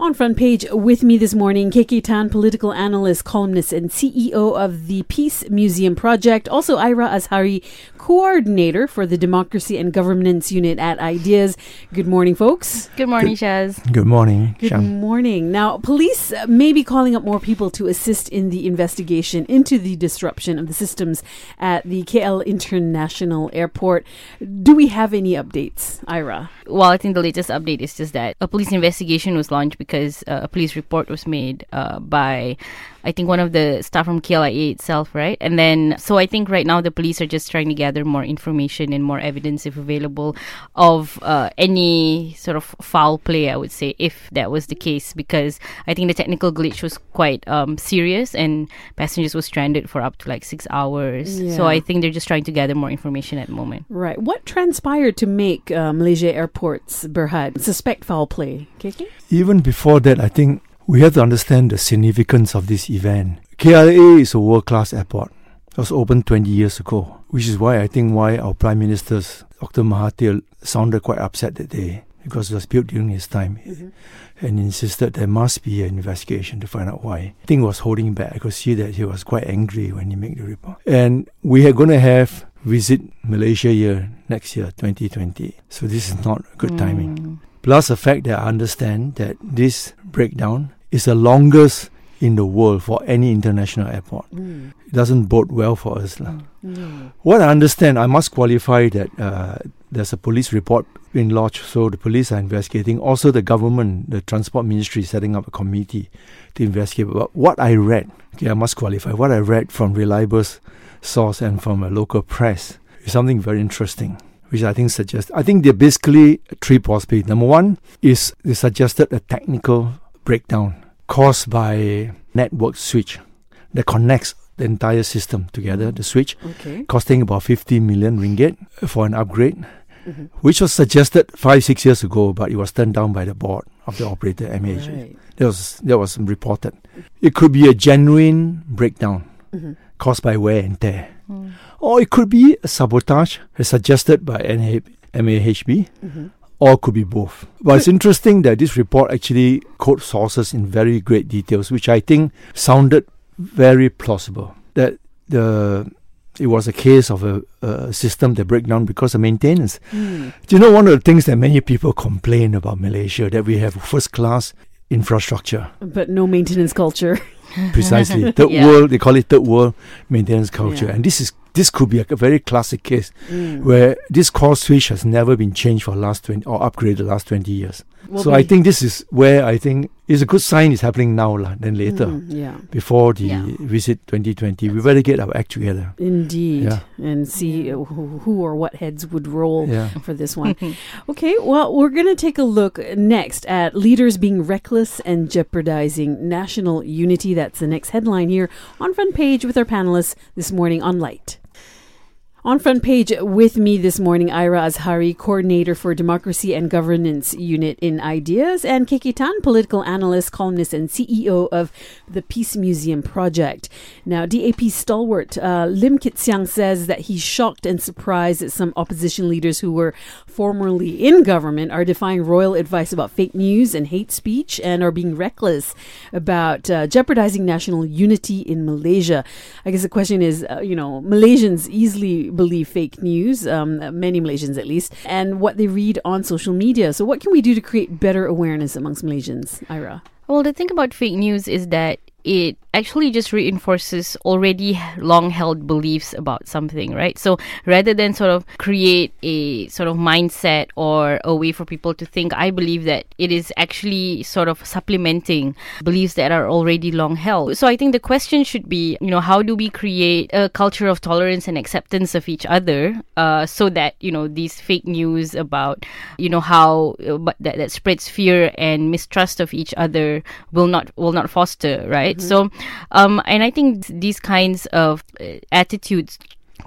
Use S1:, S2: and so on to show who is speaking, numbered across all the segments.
S1: On front page with me this morning, KK Tan, political analyst, columnist, and CEO of the Peace Museum Project. Also, Aira Azhari, coordinator for the Democracy and Governance Unit at Ideas. Good morning, folks.
S2: Good morning, Shaz.
S3: Good morning.
S1: Good
S3: Shaz.
S1: morning. Now, police may be calling up more people to assist in the investigation into the disruption of the systems at the KL International Airport. Do we have any updates, Aira?
S2: Well, I think the latest update is just that a police investigation was launched because uh, a police report was made uh, by, I think, one of the staff from KLIA itself, right? And then, so I think right now the police are just trying to gather more information and more evidence, if available, of uh, any sort of foul play, I would say, if that was the case, because I think the technical glitch was quite um, serious and passengers were stranded for up to like six hours. So I think they're just trying to gather more information at the moment.
S1: Right. What transpired to make uh, Malaysia airports, Berhad, suspect foul play? KK?
S3: Even before that, I think we have to understand the significance of this event. KLIA is a world-class airport. It was opened 20 years ago, which is why I think why our Prime Minister, Dr. Mahathir, sounded quite upset that day because it was built during his time mm-hmm. and insisted there must be an investigation to find out why. I think he was holding back. I could see that he was quite angry when he made the report. And we are going to have visit Malaysia year next year, 2020. So this is not good timing. Mm. Plus the fact that I understand that this breakdown is the longest in the world for any international airport. Mm. It doesn't bode well for us. lah. Mm. Mm. What I understand, I must qualify that uh, there's a police report being lodged, so the police are investigating. Also, the government, the transport ministry, is setting up a committee to investigate. But what I read, okay, I must qualify. What I read from reliable source and from a local press is something very interesting, which I think suggests. I think there are basically three possibilities. Number one is they suggested a technical breakdown caused by network switch that connects the entire system together. The switch
S1: Okay.
S3: costing about 50 million ringgit for an upgrade,
S1: Mm-hmm.
S3: which was suggested five, six years ago, but it was turned down by the board of the operator, MAH.
S1: Right.
S3: That was, that was reported. It could be a genuine breakdown
S1: Mm-hmm.
S3: caused by wear and tear. Or it could be a sabotage as suggested by MAHB,
S1: Mm-hmm.
S3: or it could be both. But it's interesting that this report actually quotes sources in very great details, which I think sounded very plausible. That the it was a case of a, a system that break down because of maintenance.
S1: Mm.
S3: Do you know one of the things that many people complain about Malaysia that we have first class infrastructure?
S1: But no maintenance culture.
S3: Precisely, third
S2: Yeah.
S3: world. They call it third world maintenance culture,
S1: Yeah.
S3: and this is this could be a, very classic case
S1: Mm.
S3: where this core switch has never been changed for the last twenty or upgraded the last twenty years.
S1: Will
S3: so
S1: be-
S3: I think this is where I think it's a good sign is happening now, lah. Then later,
S1: Mm, yeah.
S3: before the
S2: Yeah.
S3: visit 2020, we better get our act together.
S1: Indeed.
S3: Yeah.
S1: And see uh, who, who or what heads would roll
S3: Yeah.
S1: for this one. okay, well, we're going to take a look next at leaders being reckless and jeopardizing national unity. That's the next headline here on front page with our panelists this morning on Lite. On front page with me this morning, Aira Azhari, coordinator for Democracy and Governance Unit in Ideas, and KK Tan, political analyst, columnist, and CEO of the Peace Museum Project. Now, DAP stalwart uh, Lim Kit Siang says that he's shocked and surprised that some opposition leaders who were formerly in government are defying royal advice about fake news and hate speech and are being reckless about uh, jeopardizing national unity in Malaysia. I guess the question is, uh, you know, Malaysians easily believe fake news, um, many Malaysians at least, and what they read on social media. So, what can we do to create better awareness amongst Malaysians, Aira?
S2: Well, the thing about fake news is that it actually just reinforces already long held beliefs about something, right? So rather than sort of create a sort of mindset or a way for people to think, I believe that it is actually sort of supplementing beliefs that are already long held. So I think the question should be, you know, how do we create a culture of tolerance and acceptance of each other uh, so that, you know, these fake news about, you know, how uh, but that, that spreads fear and mistrust of each other will not will not foster, right? So, um, and I think these kinds of uh, attitudes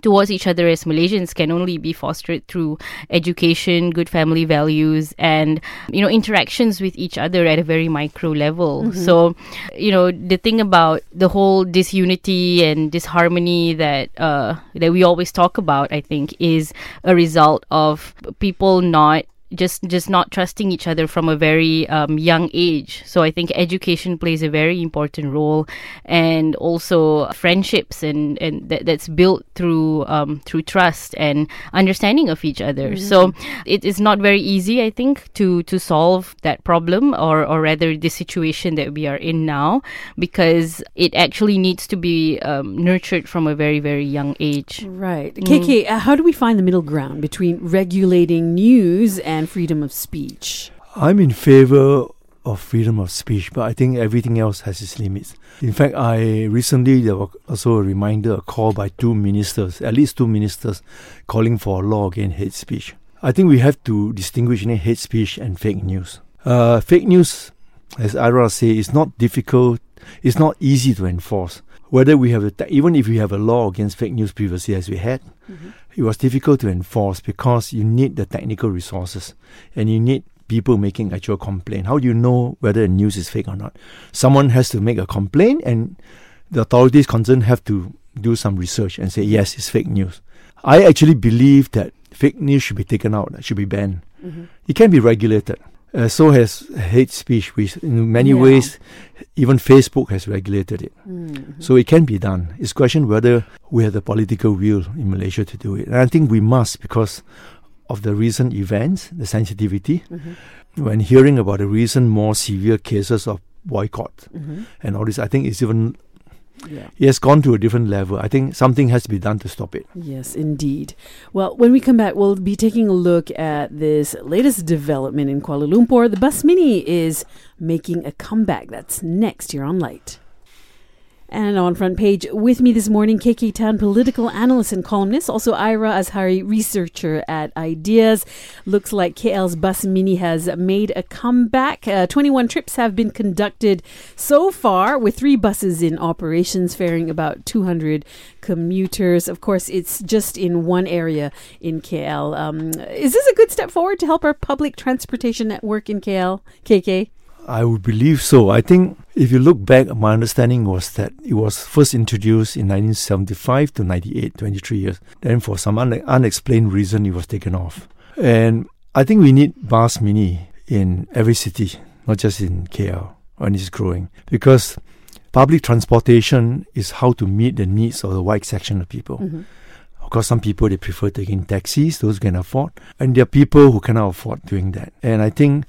S2: towards each other as Malaysians can only be fostered through education, good family values, and you know interactions with each other at a very micro level. So, you know, the thing about the whole disunity and disharmony that uh, that we always talk about, I think, is a result of people not just just not trusting each other from a very um, young age. So I think education plays a very important role, and also friendships and and that, that's built through um, through trust and understanding of each other. So it is not very easy, I think, to to solve that problem or or rather the situation that we are in now because it actually needs to be um, nurtured from a very very young age.
S1: Right. KK, uh, how do we find the middle ground between regulating news and freedom of speech?
S3: I'm in favor of freedom of speech, but I think everything else has its limits. In fact, I recently there was also a reminder, a call by two ministers, at least two ministers, calling for a law against hate speech. I think we have to distinguish between hate speech and fake news. Uh, fake news, as Aira say, is not difficult. It's not easy to enforce. Whether we have a te- even if we have a law against fake news previously, as we had, mm-hmm. it was difficult to enforce because you need the technical resources and you need people making actual complaint. How do you know whether a news is fake or not? Someone has to make a complaint and the authorities concerned have to do some research and say yes, it's fake news. I actually believe that fake news should be taken out, it should be banned. Mm-hmm. It can be regulated. Uh, so has hate speech, which in many
S1: Yeah.
S3: ways, even Facebook has regulated it. Mm-hmm. So it can be done. It's a question whether we have the political will in Malaysia to do it. And I think we must because of the recent events, the sensitivity. Mm-hmm. When hearing about the recent more severe cases of boycott mm-hmm. and all this, I think it's even
S1: Yeah.
S3: it has gone to a different level. I think something has to be done to stop it.
S1: Yes, indeed. Well, when we come back, we'll be taking a look at this latest development in Kuala Lumpur. The Bus Mini is making a comeback. That's next here on Lite. And on front page with me this morning, KK Tan, political analyst and columnist, also Aira Azhari, researcher at Ideas. Looks like KL's Bus Mini has made a comeback. Uh, 21 trips have been conducted so far, with three buses in operations, ferrying about 200 commuters. Of course, it's just in one area in KL. Um, is this a good step forward to help our public transportation network in KL? KK?
S3: I would believe so. I think if you look back, my understanding was that it was first introduced in 1975 to 98, 23 years. Then, for some un- unexplained reason, it was taken off. And I think we need bus mini in every city, not just in KL, when it's growing. Because public transportation is how to meet the needs of the wide section of people. Mm-hmm. Of course, some people they prefer taking taxis, those who can afford, and there are people who cannot afford doing that. And I think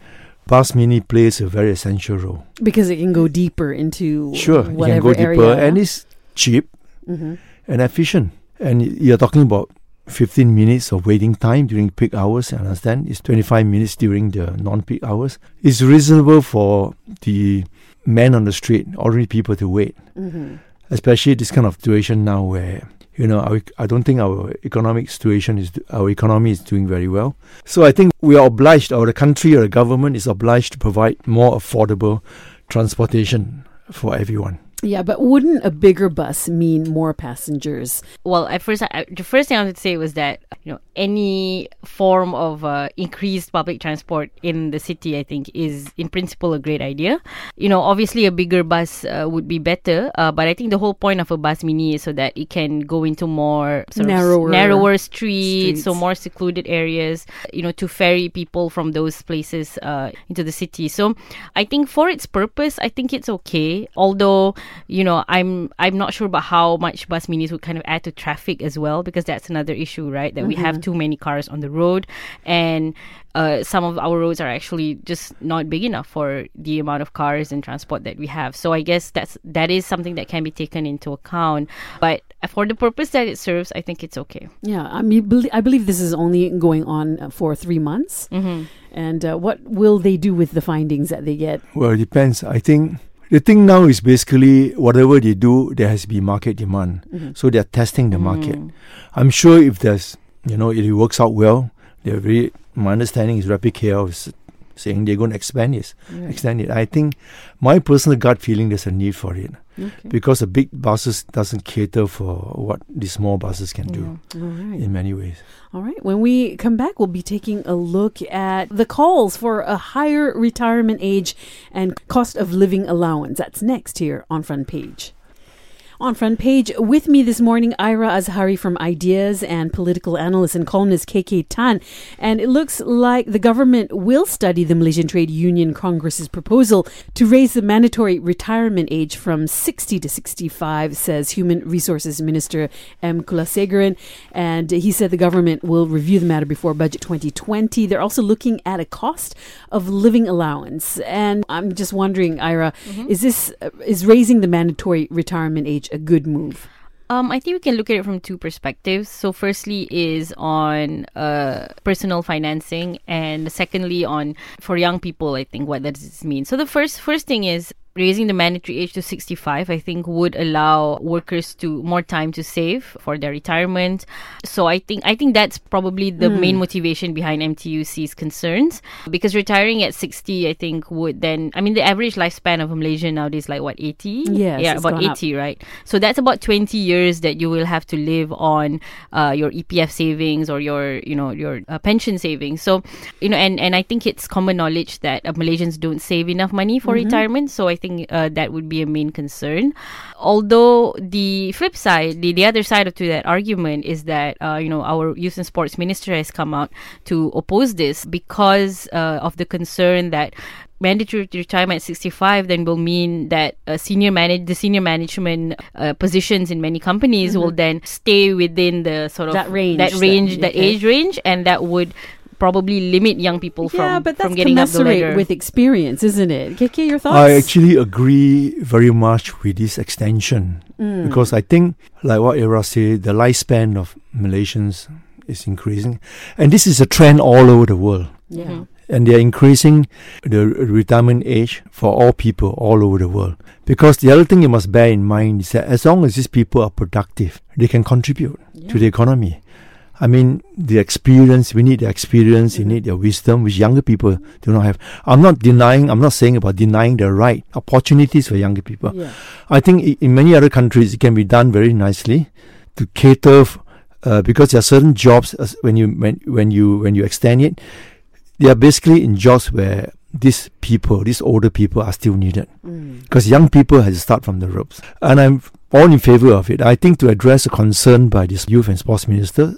S3: bus mini plays a very essential role.
S1: Because it can go deeper into
S3: Sure, you can go deeper,
S1: area.
S3: and it's cheap
S1: Mhm.
S3: and efficient. And you're talking about 15 minutes of waiting time during peak hours. I understand it's 25 minutes during the non-peak hours. It's reasonable for the man on the street, ordinary people, to wait.
S1: Mhm.
S3: Especially this kind of situation now where you know our, I don't think our economic situation is our economy is doing very well. So I think we are obliged, or the country or the government is obliged to provide more affordable transportation for everyone.
S1: Yeah, but wouldn't a bigger bus mean more passengers?
S2: Well, at first, I, the first thing I would say was that you know any form of uh, increased public transport in the city, I think, is in principle a great idea. You know, obviously a bigger bus uh, would be better, uh, but I think the whole point of a bus mini is so that it can go into more sort
S1: Narrower
S2: of narrower streets, so more secluded areas. You know, to ferry people from those places uh, into the city. So, I think for its purpose, I think it's okay. Although you know, I'm I'm not sure about how much bus minis would kind of add to traffic as well, because that's another issue, right? That we have too many cars on the road, and uh, some of our roads are actually just not big enough for the amount of cars and transport that we have. So I guess that's that is something that can be taken into account. But for the purpose that it serves, I think it's okay.
S1: Yeah, I mean, I believe this is only going on uh, for three months.
S2: Mm-hmm.
S1: And uh, what will they do with the findings that they get?
S3: Well, it depends. I think the thing now is basically whatever they do, there has to be market demand. So they're testing the market. I'm sure if there's, you know, it works out well, they're very, my understanding is Rapid KL is saying they're going to expand it. Extend it. I think my personal gut feeling there's a need for it because the big buses doesn't cater for what the small buses can do
S1: All right.
S3: in many ways.
S1: All right. When we come back, we'll be taking a look at the calls for a higher retirement age and cost of living allowance. That's next here on Front Page. On front page with me this morning, Aira Azhari from Ideas and political analyst and columnist KK Tan. And it looks like the government will study the Malaysian Trade Union Congress's proposal to raise the mandatory retirement age from 60 to 65, says Human Resources Minister M. Kulasegaran. And he said the government will review the matter before Budget 2020. They're also looking at a cost of living allowance. And I'm just wondering, Aira, is this uh, is raising the mandatory retirement age a good move?
S2: Um, I think we can look at it from two perspectives. So, firstly, is on uh, personal financing, and secondly, on for young people. I think what does this mean? So, the first first thing is raising the mandatory age to 65 i think would allow workers to more time to save for their retirement so i think i think that's probably the
S1: Hmm.
S2: main motivation behind mtuc's concerns because retiring at 60 i think would then i mean the average lifespan of a malaysian nowadays like what 80
S1: Yes,
S2: yeah about
S1: gone up.
S2: 80 right so that's about 20 years that you will have to live on uh, your epf savings or your you know your uh, pension savings so you know and and i think it's common knowledge that uh, malaysians don't save enough money for
S1: Mm-hmm.
S2: retirement so i think uh, that would be a main concern although the flip side the, the other side of to that argument is that uh, you know our youth and sports minister has come out to oppose this because uh, of the concern that mandatory retirement at 65 then will mean that uh, senior manage the senior management uh, positions in many companies will then stay within the sort of
S1: Mm-hmm. That range
S2: that
S1: that-
S2: range that
S1: okay.
S2: age range and that would probably limit young people from
S1: yeah, but that's
S2: from getting up the
S1: commensurate
S2: ladder
S1: with experience, isn't it? KK, your thoughts?
S3: I actually agree very much with this extension
S1: Mm.
S3: because I think, like what Aira said, the lifespan of Malaysians is increasing, and this is a trend all over the world.
S1: yeah.
S2: Mhm.
S3: And they are increasing the retirement age for all people all over the world. Because the other thing you must bear in mind is that as long as these people are productive, they can contribute to the economy. I mean, the experience, we need the experience, you need their wisdom, which younger people do not have. I'm not denying, I'm not saying about denying the right opportunities for younger people.
S1: Yeah.
S3: I think in many other countries it can be done very nicely to cater, f- uh, because there are certain jobs as when you when, when you when you extend it, they are basically in jobs where these people, these older people, are still needed
S1: Mm.
S3: because young people have to start from the ropes. And I'm all in favor of it. I think to address a concern by this youth and sports minister,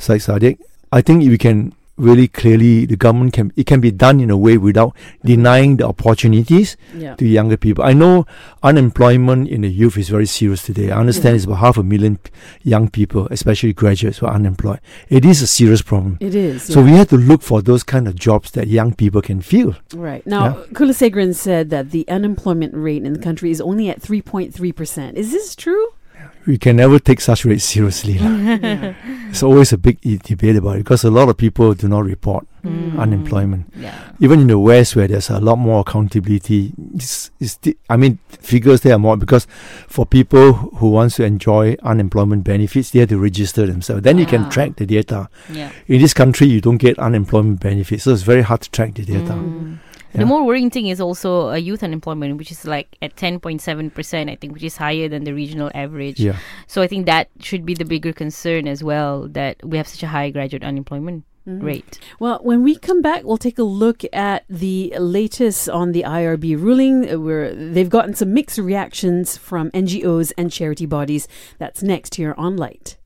S3: Syed Saddiq, I think we can really clearly the government can it can be done in a way without denying the opportunities
S1: Yeah.
S3: to younger people. I know unemployment in the youth is very serious today. I understand
S1: Yeah.
S3: it's about half a million p- young people, especially graduates, who are unemployed. It is a serious problem.
S1: It is.
S3: So
S1: yeah.
S3: we have to look for those kind of jobs that young people can feel.
S1: Right. Now, Kulasegaran said that the unemployment rate in the country is only at 3.3%. Is this true?
S3: We can never take such rates seriously. lah. It's always a big e- debate about it because a lot of people do not report
S2: Mm.
S3: unemployment.
S2: yeah
S3: Even in the West, where there's a lot more accountability, it's, it's the, I mean, figures there are more because for people who wants to enjoy unemployment benefits, they have to register themselves. Then you
S2: Ah.
S3: can track the data.
S2: yeah
S3: In this country, you don't get unemployment benefits, so it's very hard to track the data.
S2: Mm.
S3: Yeah.
S2: The more worrying thing is also uh, youth unemployment, which is like at 10.7%, I think, which is higher than the regional average.
S3: Yeah.
S2: So I think that should be the bigger concern as well, that we have such a high graduate unemployment
S1: Mhm.
S2: rate.
S1: Well, when we come back, we'll take a look at the latest on the IRB ruling, uh, where they've gotten some mixed reactions from NGOs and charity bodies. That's next here on Lite.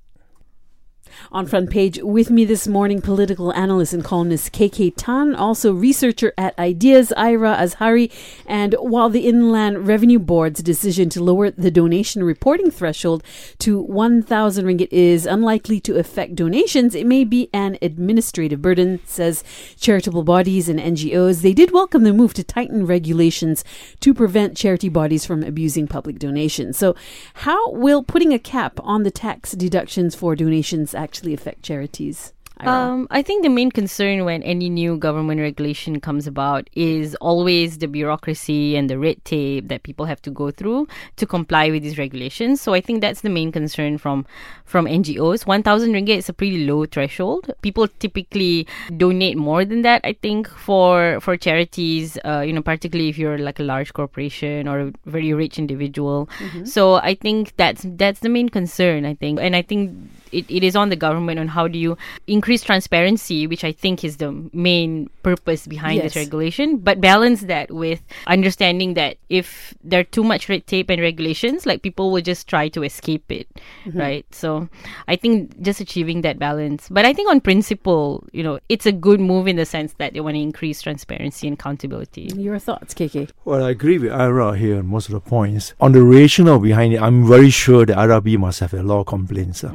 S1: On front page with me this morning, political analyst and columnist KK Tan, also researcher at Ideas, Aira Azhari. And while the Inland Revenue Board's decision to lower the donation reporting threshold to 1,000 ringgit is unlikely to affect donations, it may be an administrative burden, says charitable bodies and NGOs. They did welcome the move to tighten regulations to prevent charity bodies from abusing public donations. So, how will putting a cap on the tax deductions for donations actually affect charities?
S2: Um, I think the main concern when any new government regulation comes about is always the bureaucracy and the red tape that people have to go through to comply with these regulations. So I think that's the main concern from from NGOs. One thousand ringgit is a pretty low threshold. People typically donate more than that. I think for for charities, uh, you know, particularly if you're like a large corporation or a very rich individual. So I think that's that's the main concern. I think, and I think it, it is on the government on how do you increase transparency, which I think is the main purpose behind
S1: Yes.
S2: this regulation, but balance that with understanding that if there are too much red tape and regulations, like people will just try to escape it,
S1: Mm-hmm.
S2: right? So I think just achieving that balance. But I think on principle, you know, it's a good move in the sense that they want to increase transparency and accountability.
S1: Your thoughts, KK?
S3: Well, I agree with Aira here on most of the points. On the rationale behind it, I'm very sure the IRB must have a lot of complaints. uh,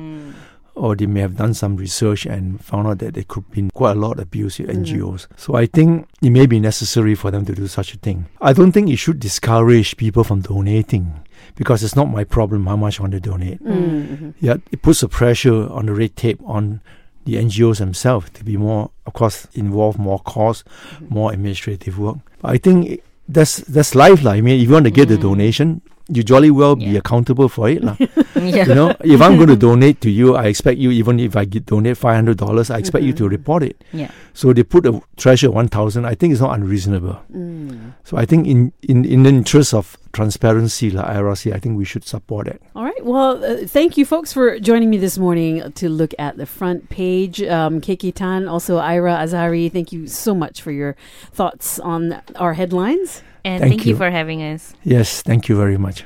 S3: Or they may have done some research and found out that there could be quite a lot of abuse with NGOs. So I think it may be necessary for them to do such a thing. I don't think it should discourage people from donating because it's not my problem how much I want to donate.
S1: Mm-hmm.
S3: Yet it puts a pressure on the red tape on the NGOs themselves to be more, of course, involve more cost, more administrative work. But I think that's that's life, lah. I mean, if you want to get the
S2: Mm.
S3: donation, you jolly well be accountable for it, lah.
S2: yeah.
S3: you know, if I'm going to donate to you, I expect you, even if I get donate five hundred dollars, I expect you to report it.
S2: Yeah.
S3: So they put a treasure one thousand. I think it's not unreasonable.
S1: Mm.
S3: So I think in in in the interest of transparency, like IRC, I think we should support it.
S1: All right. Well, uh, thank you, folks, for joining me this morning to look at the front page. Um, KK Tan, also Aira Azhari, thank you so much for your thoughts on our headlines.
S2: And
S3: Thank
S2: thank you
S3: you.
S2: for having us.
S3: Yes, thank you very much.